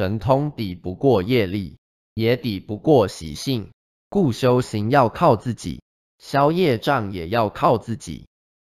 神通抵不过业力也抵不过习性故修行要靠自己消业障也要靠自己。